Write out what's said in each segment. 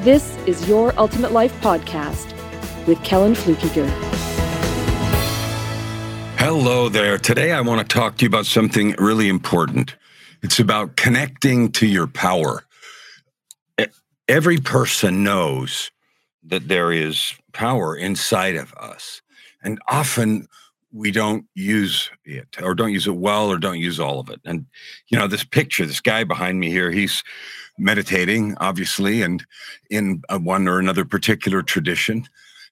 this is Your Ultimate Life Podcast with Kellan Fluckiger. Hello there. Today I want to talk to you about something really important. It's about connecting to your power. Every person knows that there is power inside of us. And often we don't use it or don't use it well or don't use all of it. And, you know, this picture, this guy behind me here, he's meditating, obviously, and in one or another particular tradition.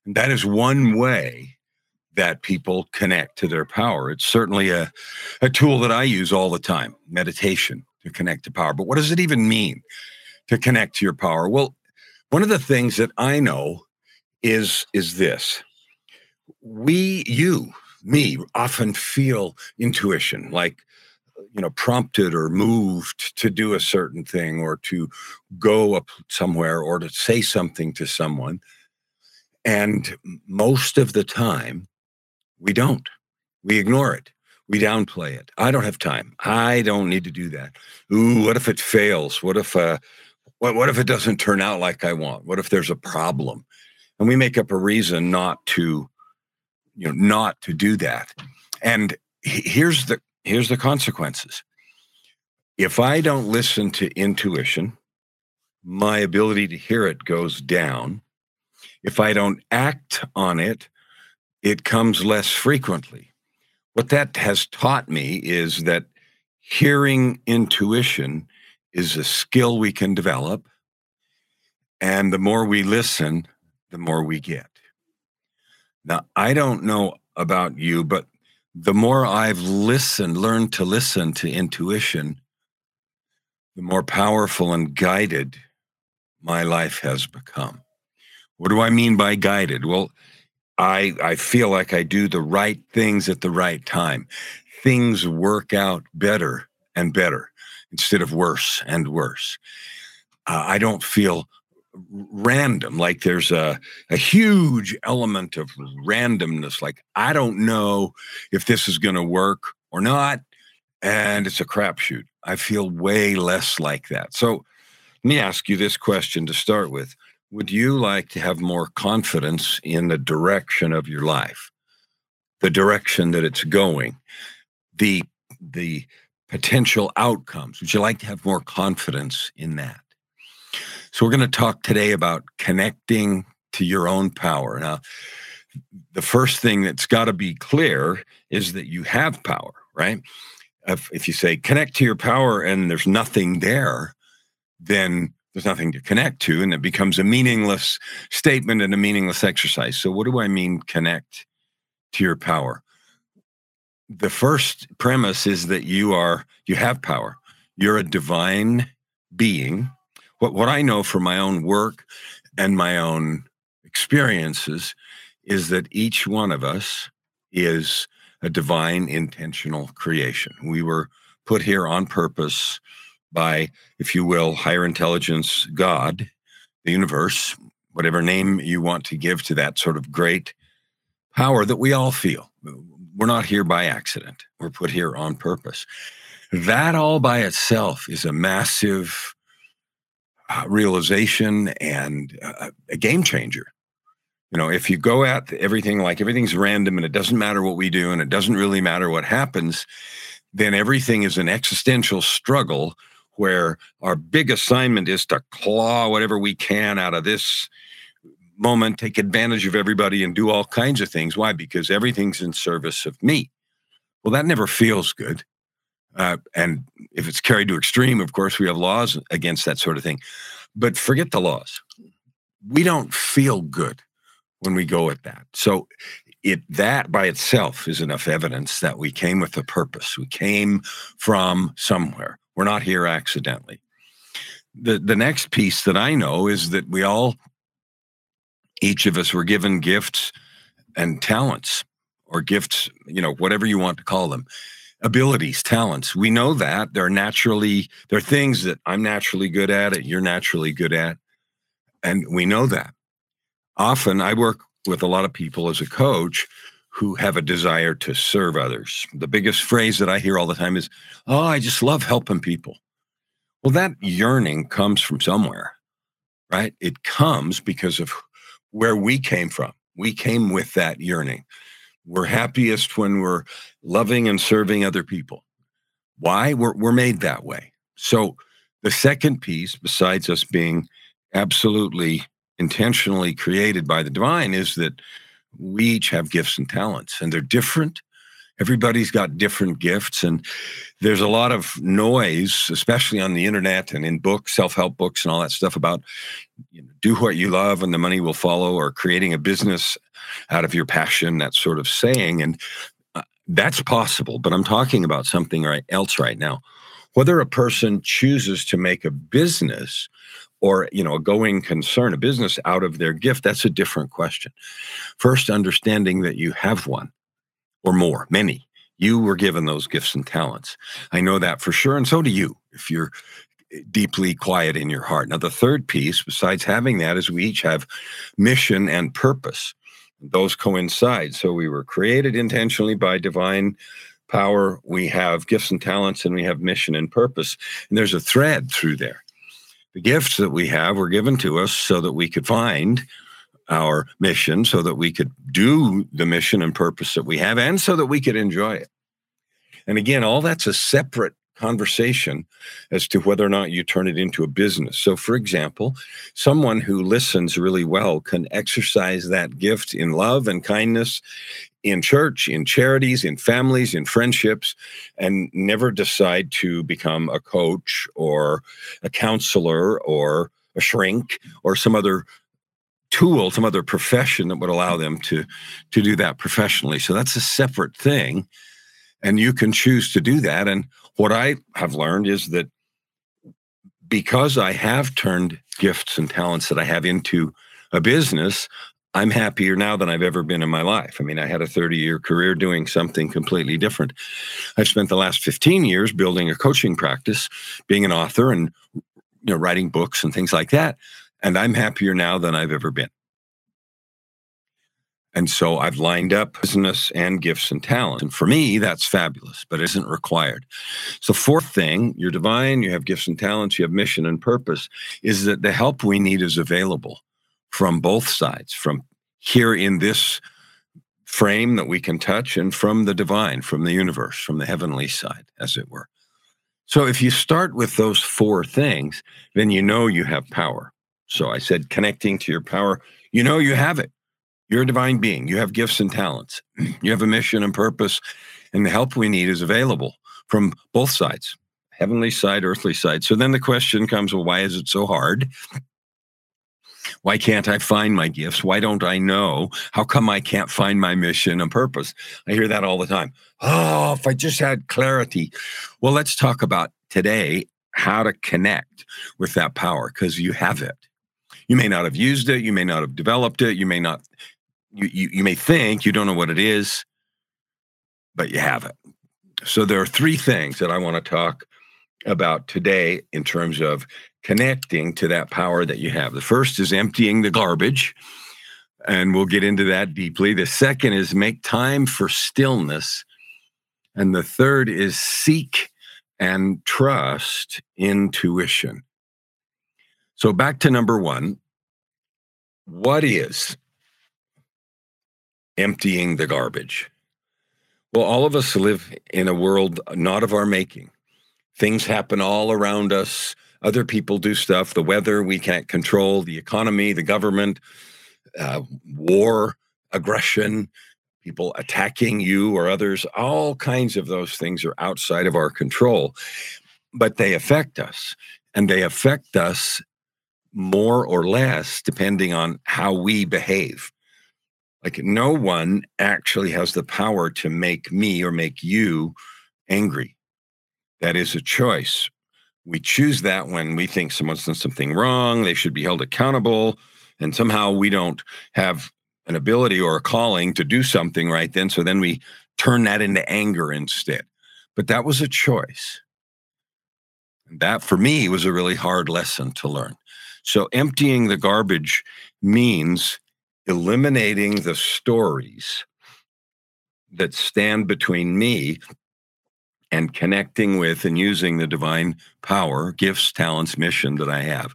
And that is one way that people connect to their power. It's certainly a, a tool that I use all the time meditation to connect to power. But what does it even mean to connect to your power? Well, one of the things that I know is is this we you me often feel intuition like you know prompted or moved to do a certain thing or to go up somewhere or to say something to someone. And most of the time we don't. We ignore it. We downplay it. I don't have time. I don't need to do that. Ooh what if it fails? What if uh what, what if it doesn't turn out like i want? What if there's a problem? And we make up a reason not to you know not to do that. And here's the here's the consequences. If i don't listen to intuition my ability to hear it goes down. If i don't act on it it comes less frequently. What that has taught me is that hearing intuition is a skill we can develop and the more we listen the more we get. Now, I don't know about you, but the more I've listened, learned to listen to intuition, the more powerful and guided my life has become. What do I mean by guided? Well, I I feel like I do the right things at the right time. Things work out better and better instead of worse and worse. Uh, I don't feel random like there's a, a huge element of randomness like i don't know if this is going to work or not and it's a crapshoot. I feel way less like that. So let me ask you this question to start with. Would you like to have more confidence in the direction of your life? The direction that it's going? The the potential outcomes? Would you like to have more confidence in that so, we're going to talk today about connecting to your own power. Now, the first thing that's got to be clear is that you have power, right? If, if you say connect to your power and there's nothing there, then there's nothing to connect to, and it becomes a meaningless statement and a meaningless exercise. So, what do I mean connect to your power? The first premise is that you are, you have power. You're a divine being what what I know from my own work and my own experiences is that each one of us is a divine intentional creation. We were put here on purpose by, if you will, higher intelligence, God, the universe, whatever name you want to give to that sort of great power that we all feel. We're not here by accident. We're put here on purpose. That all by itself is a massive realization and uh, a game changer. You know, if you go at everything like everything's random and it doesn't matter what we do and it doesn't really matter what happens, then everything is an existential struggle where our big assignment is to claw whatever we can out of this moment, take advantage of everybody, and do all kinds of things. Why? Because everything's in service of me. Well, that never feels good. Uh, and if it's carried to extreme, of course, we have laws against that sort of thing. But forget the laws. We don't feel good when we go at that. So it that by itself is enough evidence that we came with a purpose. We came from somewhere. We're not here accidentally. The the next piece that I know is that we all Each of us were given gifts and talents, or gifts, you know, whatever you want to call them, abilities, talents. We know that they're naturally, they're things that I'm naturally good at, it you're naturally good at. And we know that. Often I work with a lot of people as a coach who have a desire to serve others. The biggest phrase that I hear all the time is, Oh, I just love helping people. Well, that yearning comes from somewhere, right? It comes because of where we came from. We came with that yearning. We're happiest when we're loving and serving other people. Why? We're, we're made that way. So, the second piece, besides us being absolutely intentionally created by the divine, is that we each have gifts and talents, and they're different everybody's got different gifts and there's a lot of noise especially on the internet and in books self-help books and all that stuff about you know, do what you love and the money will follow or creating a business out of your passion that sort of saying and uh, that's possible but i'm talking about something right, else right now. Whether a person chooses to make a business or you know a going concern a business out of their gift that's a different question. First understanding that you have one or more, many. You were given those gifts and talents. I know that for sure. And so do you, if you're eh, deeply quiet in your heart. Now, the third piece, besides having that, is we each have mission and purpose. Those coincide. So we were created intentionally by divine power. We have gifts and talents, and we have mission and purpose. And there's a thread through there. The gifts that we have were given to us so that we could find our mission so that we could do the mission and purpose that we have and so that we could enjoy it. And again, all that's a separate conversation as to whether or not you turn it into a business. So, for example, someone who listens really well can exercise that gift in love and kindness in church, in charities, in families, in friendships, and never decide to become a coach or a counselor or a shrink or some other tool, some other profession that would allow them to to do that professionally. So that's a separate thing, and you can choose to do that. And what I have learned is that because I have turned gifts and talents that I have into a business, I'm happier now than I've ever been in my life. I mean, I had a 30 year career doing something completely different. I've spent the last 15 years building a coaching practice, being an author and you know writing books and things like that. And I'm happier now than I've ever been. And so I've lined up business and gifts and talent. And for me, that's fabulous, but it isn't required. So, fourth thing, you're divine, you have gifts and talents, you have mission and purpose, is that the help we need is available from both sides, from here in this frame that we can touch, and from the divine, from the universe, from the heavenly side, as it were. So, if you start with those four things, then you know you have power. So I said, connecting to your power, you know, you have it. You're a divine being. You have gifts and talents. You have a mission and purpose, and the help we need is available from both sides heavenly side, earthly side. So then the question comes well, why is it so hard? Why can't I find my gifts? Why don't I know? How come I can't find my mission and purpose? I hear that all the time. Oh, if I just had clarity. Well, let's talk about today how to connect with that power because you have it. You may not have used it. You may not have developed it. You may not, you, you, you may think you don't know what it is, but you have it. So there are three things that I want to talk about today in terms of connecting to that power that you have. The first is emptying the garbage, and we'll get into that deeply. The second is make time for stillness. And the third is seek and trust intuition. So back to number one. What is emptying the garbage? Well, all of us live in a world not of our making. Things happen all around us. Other people do stuff. The weather we can't control, the economy, the government, uh, war, aggression, people attacking you or others. All kinds of those things are outside of our control, but they affect us. And they affect us more or less depending on how we behave. Like no one actually has the power to make me or make you angry. That is a choice. We choose that when we think someone's done something wrong, they should be held accountable, and somehow we don't have an ability or a calling to do something right then. So then we turn that into anger instead. But that was a choice. And that for me was a really hard lesson to learn. So emptying the garbage means eliminating the stories that stand between me and connecting with and using the divine power, gifts, talents, mission that I have.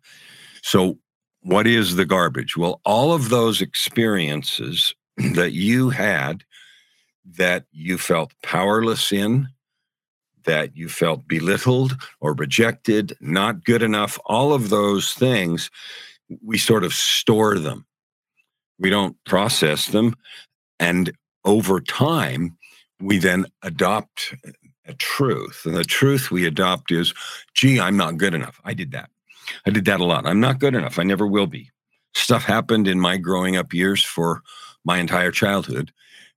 So, what is the garbage? Well, all of those experiences that you had that you felt powerless in, that you felt belittled or rejected, not good enough, all of those things, we sort of store them. We don't process them. And over time, we then adopt a truth. And the truth we adopt is, gee, I'm not good enough. I did that. I did that a lot. I'm not good enough. I never will be. Stuff happened in my growing up years for my entire childhood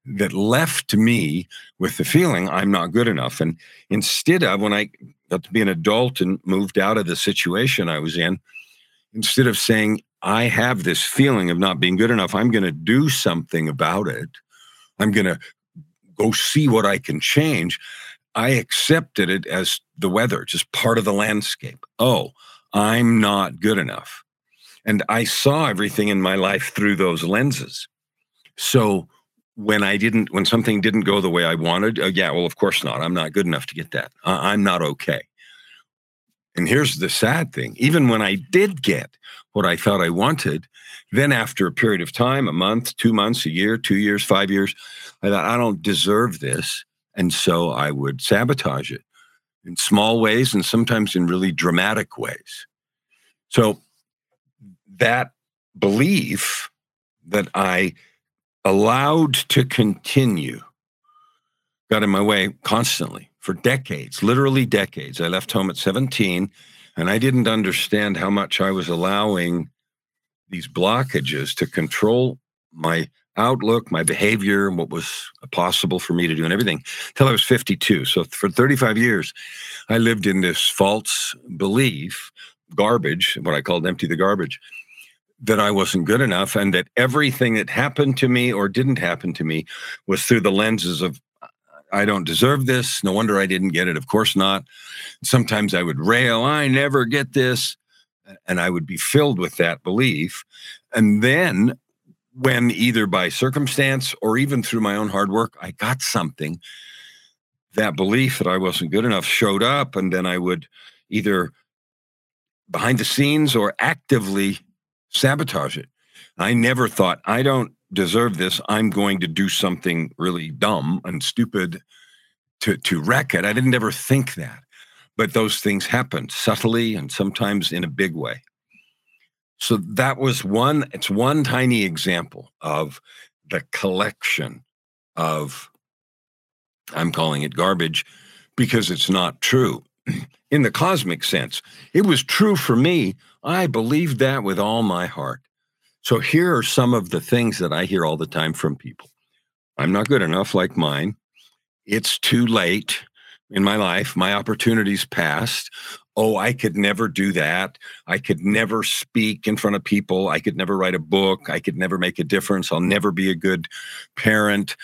that left me with the feeling I'm not good enough. And instead of when I got to be an adult and moved out of the situation I was in, instead of saying, I have this feeling of not being good enough, I'm going to do something about it. I'm going to go see what I can change. I accepted it as the weather, just part of the landscape. Oh, I'm not good enough. And I saw everything in my life through those lenses. So when I didn't, when something didn't go the way I wanted, uh, yeah, well, of course not. I'm not good enough to get that. I'm not okay. And here's the sad thing even when I did get what I thought I wanted, then after a period of time, a month, two months, a year, two years, five years, I thought, I don't deserve this. And so I would sabotage it in small ways and sometimes in really dramatic ways. So that belief that I allowed to continue got in my way constantly for decades, literally decades. I left home at 17 and I didn't understand how much I was allowing these blockages to control my outlook, my behavior, and what was possible for me to do and everything until I was 52. So for 35 years, I lived in this false belief, garbage, what I called empty the garbage, that I wasn't good enough and that everything that happened to me or didn't happen to me was through the lenses of I don't deserve this. No wonder I didn't get it. Of course not. Sometimes I would rail, I never get this. And I would be filled with that belief. And then, when either by circumstance or even through my own hard work, I got something, that belief that I wasn't good enough showed up. And then I would either behind the scenes or actively sabotage it. I never thought, I don't deserve this. I'm going to do something really dumb and stupid to, to wreck it. I didn't ever think that. But those things happen subtly and sometimes in a big way. So that was one, it's one tiny example of the collection of, I'm calling it garbage because it's not true. In the cosmic sense, it was true for me. I believed that with all my heart. So here are some of the things that I hear all the time from people. I'm not good enough like mine. It's too late in my life. My opportunities passed. Oh, I could never do that. I could never speak in front of people. I could never write a book. I could never make a difference. I'll never be a good parent.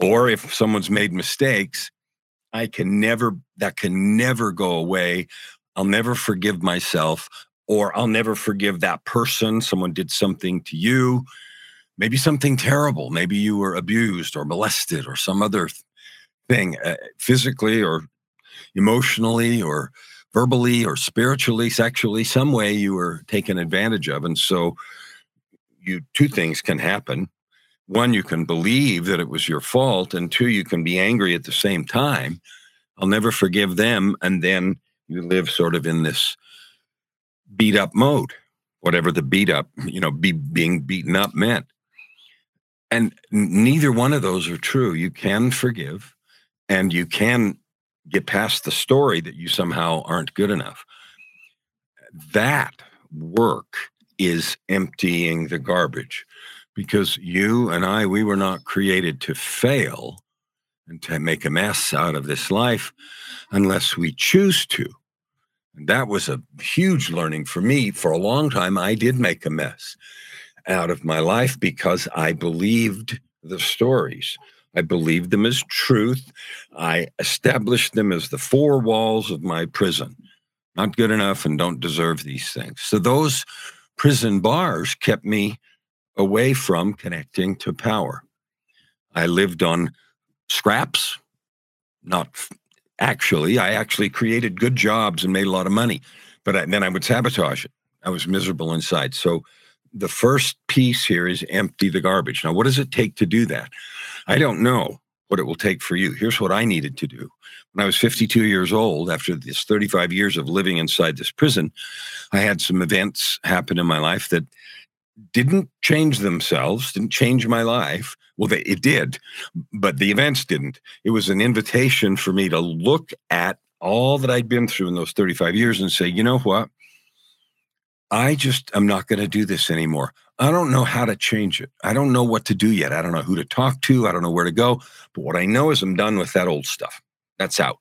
Or if someone's made mistakes, I can never, that can never go away. I'll never forgive myself or I'll never forgive that person. Someone did something to you, maybe something terrible. Maybe you were abused or molested or some other thing, uh, physically or emotionally or verbally or spiritually, sexually, some way you were taken advantage of. And so you two things can happen. One, you can believe that it was your fault, and two, you can be angry at the same time. I'll never forgive them. And then you live sort of in this beat up mode, whatever the beat up, you know, be being beaten up meant. And neither one of those are true. You can forgive and you can get past the story that you somehow aren't good enough. That work is emptying the garbage because you and I, we were not created to fail and to make a mess out of this life unless we choose to. That was a huge learning for me. For a long time, I did make a mess out of my life because I believed the stories. I believed them as truth. I established them as the four walls of my prison. Not good enough and don't deserve these things. So those prison bars kept me away from connecting to power. I lived on scraps, not actually. I actually created good jobs and made a lot of money, but I, then I would sabotage it. I was miserable inside. So the first piece here is empty the garbage. Now, what does it take to do that? I don't know what it will take for you. Here's what I needed to do. When I was 52 years old, after this 35 years of living inside this prison, I had some events happen in my life that didn't change themselves, didn't change my life. Well, they, it did, but the events didn't. It was an invitation for me to look at all that I'd been through in those 35 years and say, you know what? I just am not going to do this anymore. I don't know how to change it. I don't know what to do yet. I don't know who to talk to. I don't know where to go. But what I know is I'm done with that old stuff. That's out.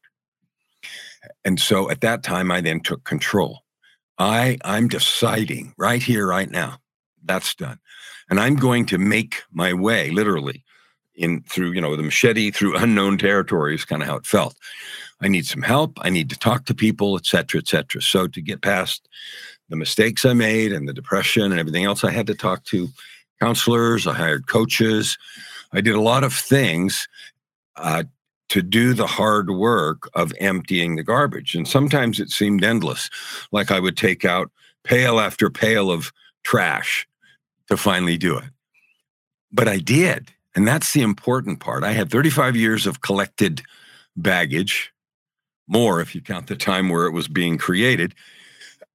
And so at that time, I then took control. I I'm deciding right here, right now. That's done, and I'm going to make my way, literally, in through you know the machete through unknown territories. Kind of how it felt. I need some help. I need to talk to people, et cetera, et cetera. So to get past the mistakes I made and the depression and everything else, I had to talk to counselors. I hired coaches. I did a lot of things uh, to do the hard work of emptying the garbage. And sometimes it seemed endless. Like I would take out pail after pail of trash to finally do it. But I did. And that's the important part. I had 35 years of collected baggage, more if you count the time where it was being created.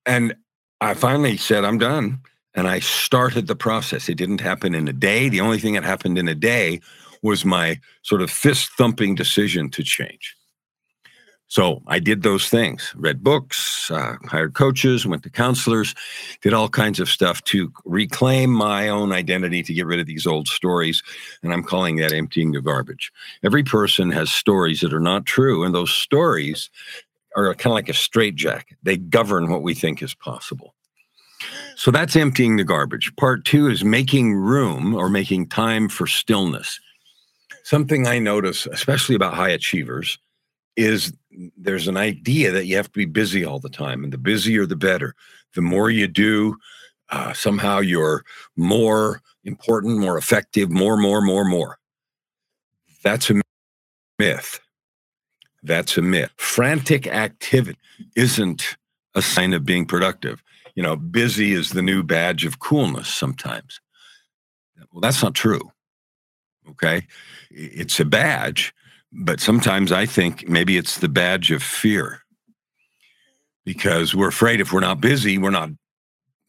And I finally said, I'm done. And I started the process. It didn't happen in a day. The only thing that happened in a day was my sort of fist thumping decision to change. So I did those things, read books, uh, hired coaches, went to counselors, did all kinds of stuff to reclaim my own identity, to get rid of these old stories. And I'm calling that emptying the garbage. Every person has stories that are not true. And those stories are kind of like a straitjacket. They govern what we think is possible. So that's emptying the garbage. Part two is making room or making time for stillness. Something I notice, especially about high achievers, is there's an idea that you have to be busy all the time, and the busier, the better. The more you do, uh, somehow you're more important, more effective, more, more, more, more. That's a myth. That's a myth. Frantic activity isn't a sign of being productive. You know, busy is the new badge of coolness sometimes. Well, that's not true. Okay. It's a badge, but sometimes I think maybe it's the badge of fear because we're afraid if we're not busy, we're not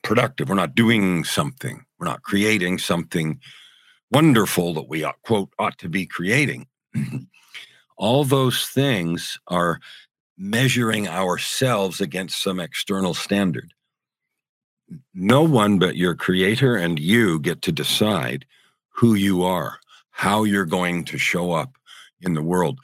productive, we're not doing something, we're not creating something wonderful that we ought, quote ought to be creating. all those things are measuring ourselves against some external standard. No one but your creator and you get to decide who you are, how you're going to show up in the world.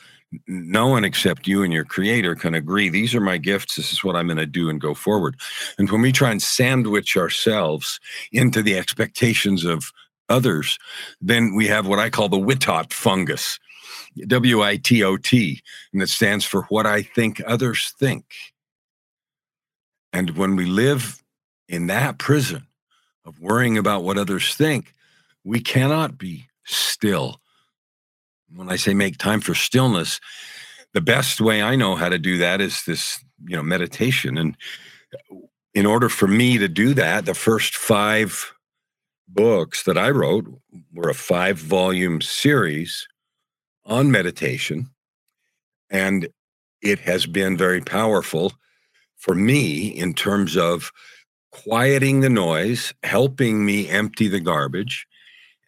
No one except you and your creator can agree, these are my gifts, this is what I'm going to do and go forward. And when we try and sandwich ourselves into the expectations of others, then we have what I call the Witot fungus W I T O T, and it stands for what I think others think. And when we live in that prison of worrying about what others think, we cannot be still. When I say make time for stillness, the best way I know how to do that is this, you know, meditation. And uh, in order for me to do that, the first five books that I wrote were a five volume series on meditation. And it has been very powerful for me in terms of quieting the noise, helping me empty the garbage,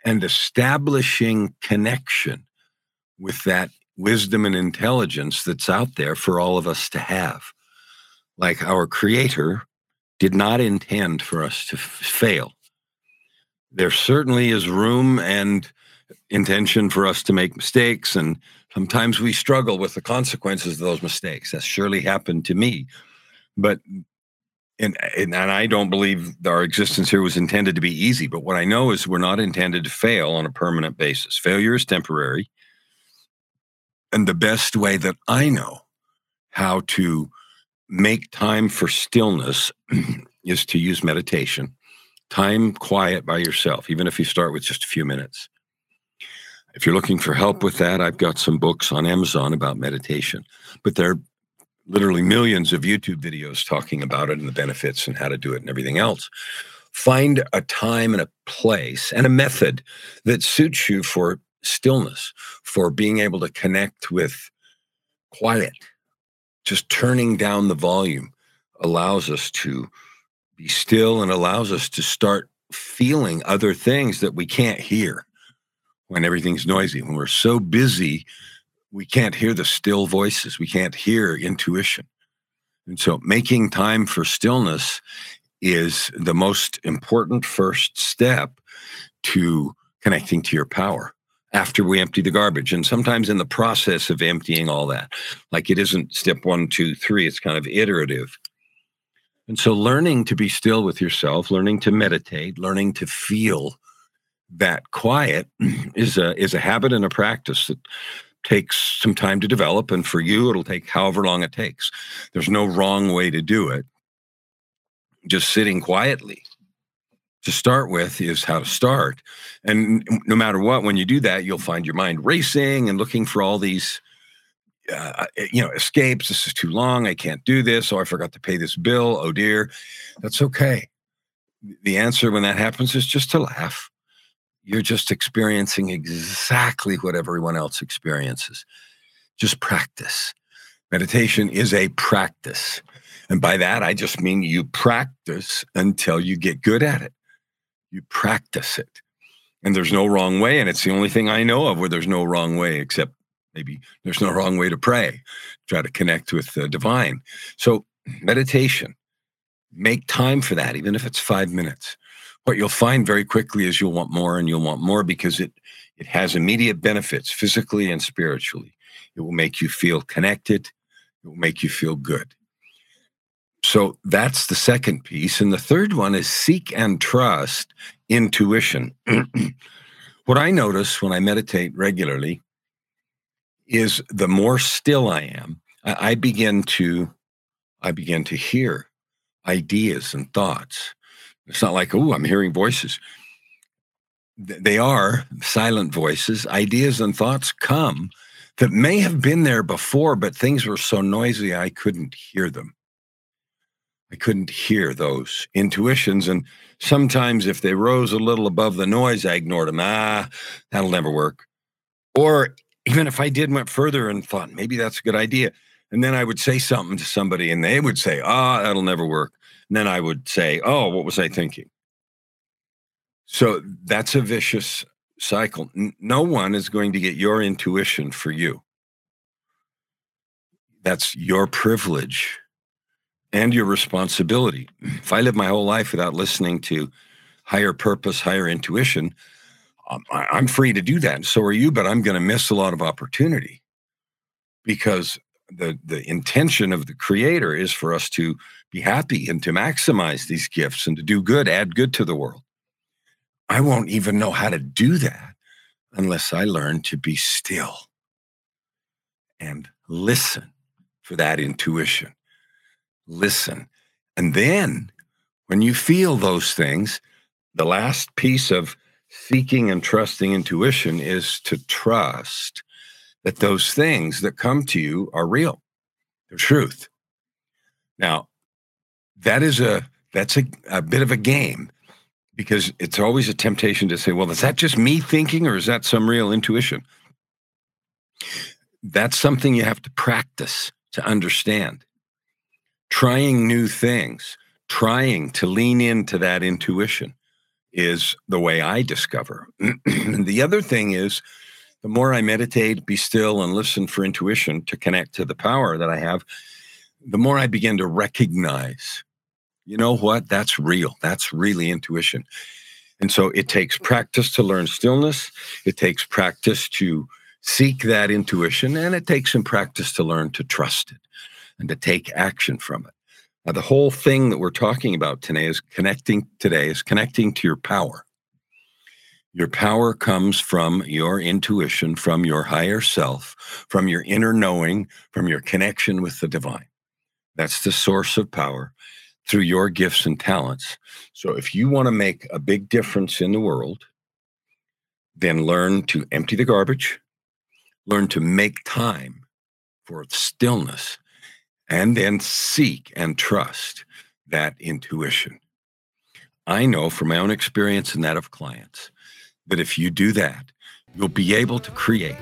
and establishing connection with that wisdom and intelligence that's out there for all of us to have. Like our Creator did not intend for us to f- fail. There certainly is room and intention for us to make mistakes. And sometimes we struggle with the consequences of those mistakes. That's surely happened to me. But and, and and I don't believe our existence here was intended to be easy. But what I know is we're not intended to fail on a permanent basis. Failure is temporary. And the best way that I know how to make time for stillness is to use meditation. Time quiet by yourself, even if you start with just a few minutes. If you're looking for help with that, I've got some books on Amazon about meditation, but there are literally millions of YouTube videos talking about it and the benefits and how to do it and everything else. Find a time and a place and a method that suits you for stillness, for being able to connect with quiet. Just turning down the volume allows us to be still and allows us to start feeling other things that we can't hear when everything's noisy. When we're so busy, we can't hear the still voices, we can't hear intuition. And so making time for stillness is the most important first step to connecting to your power after we empty the garbage. And sometimes in the process of emptying all that, like it isn't step one, two, three, it's kind of iterative. And so learning to be still with yourself, learning to meditate, learning to feel that quiet is a is a habit and a practice that takes some time to develop and for you it'll take however long it takes there's no wrong way to do it just sitting quietly to start with is how to start and no matter what when you do that you'll find your mind racing and looking for all these uh, you know escapes this is too long i can't do this oh i forgot to pay this bill oh dear that's okay the answer when that happens is just to laugh you're just experiencing exactly what everyone else experiences. Just practice. Meditation is a practice. And by that, I just mean you practice until you get good at it. You practice it. And there's no wrong way. And it's the only thing I know of where there's no wrong way, except maybe there's no wrong way to pray, try to connect with the divine. So, meditation, make time for that, even if it's five minutes what you'll find very quickly is you'll want more and you'll want more because it it has immediate benefits physically and spiritually it will make you feel connected it will make you feel good so that's the second piece and the third one is seek and trust intuition what i notice when i meditate regularly is the more still i am i begin to i begin to hear ideas and thoughts it's not like, oh, I'm hearing voices. They are silent voices. Ideas and thoughts come that may have been there before, but things were so noisy I couldn't hear them. I couldn't hear those intuitions. And sometimes if they rose a little above the noise, I ignored them. Ah, that'll never work. Or even if I did went further and thought, maybe that's a good idea. And then I would say something to somebody and they would say, ah, oh, that'll never work. And then I would say, oh, what was I thinking? So that's a vicious cycle. No one is going to get your intuition for you. That's your privilege and your responsibility. If I live my whole life without listening to higher purpose, higher intuition, um, I'm free to do that. And so are you, but I'm going to miss a lot of opportunity because the the intention of the creator is for us to be happy and to maximize these gifts and to do good add good to the world i won't even know how to do that unless i learn to be still and listen for that intuition listen and then when you feel those things the last piece of seeking and trusting intuition is to trust that those things that come to you are real, they're truth. Now, that is a that's a, a bit of a game because it's always a temptation to say, well, is that just me thinking or is that some real intuition? That's something you have to practice to understand. Trying new things, trying to lean into that intuition is the way I discover. the other thing is the more I meditate, be still, and listen for intuition to connect to the power that I have, the more I begin to recognize, you know what? That's real. That's really intuition. And so it takes practice to learn stillness. It takes practice to seek that intuition, and it takes some practice to learn to trust it and to take action from it. Uh, the whole thing that we're talking about today is connecting today is connecting to your power. Your power comes from your intuition, from your higher self, from your inner knowing, from your connection with the divine. That's the source of power through your gifts and talents. So if you want to make a big difference in the world, then learn to empty the garbage, learn to make time for stillness, and then seek and trust that intuition. I know from my own experience and that of clients that if you do that, you'll be able to create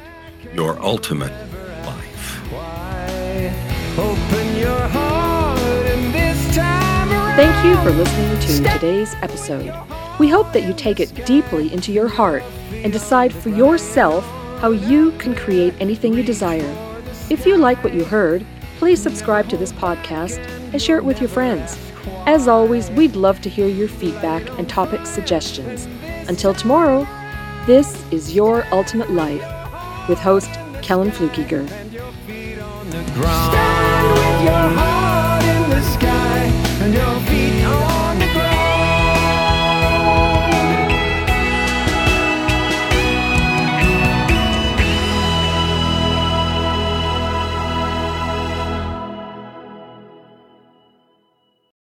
your ultimate life. Thank you for listening to today's episode. We hope that you take it deeply into your heart and decide for yourself how you can create anything you desire. If you like what you heard, please subscribe to this podcast and share it with your friends. As always, we'd love to hear your feedback and topic suggestions. Until tomorrow, this is Your Ultimate Life with host Kellan Fluckiger. Stand with your heart in the sky and your feet on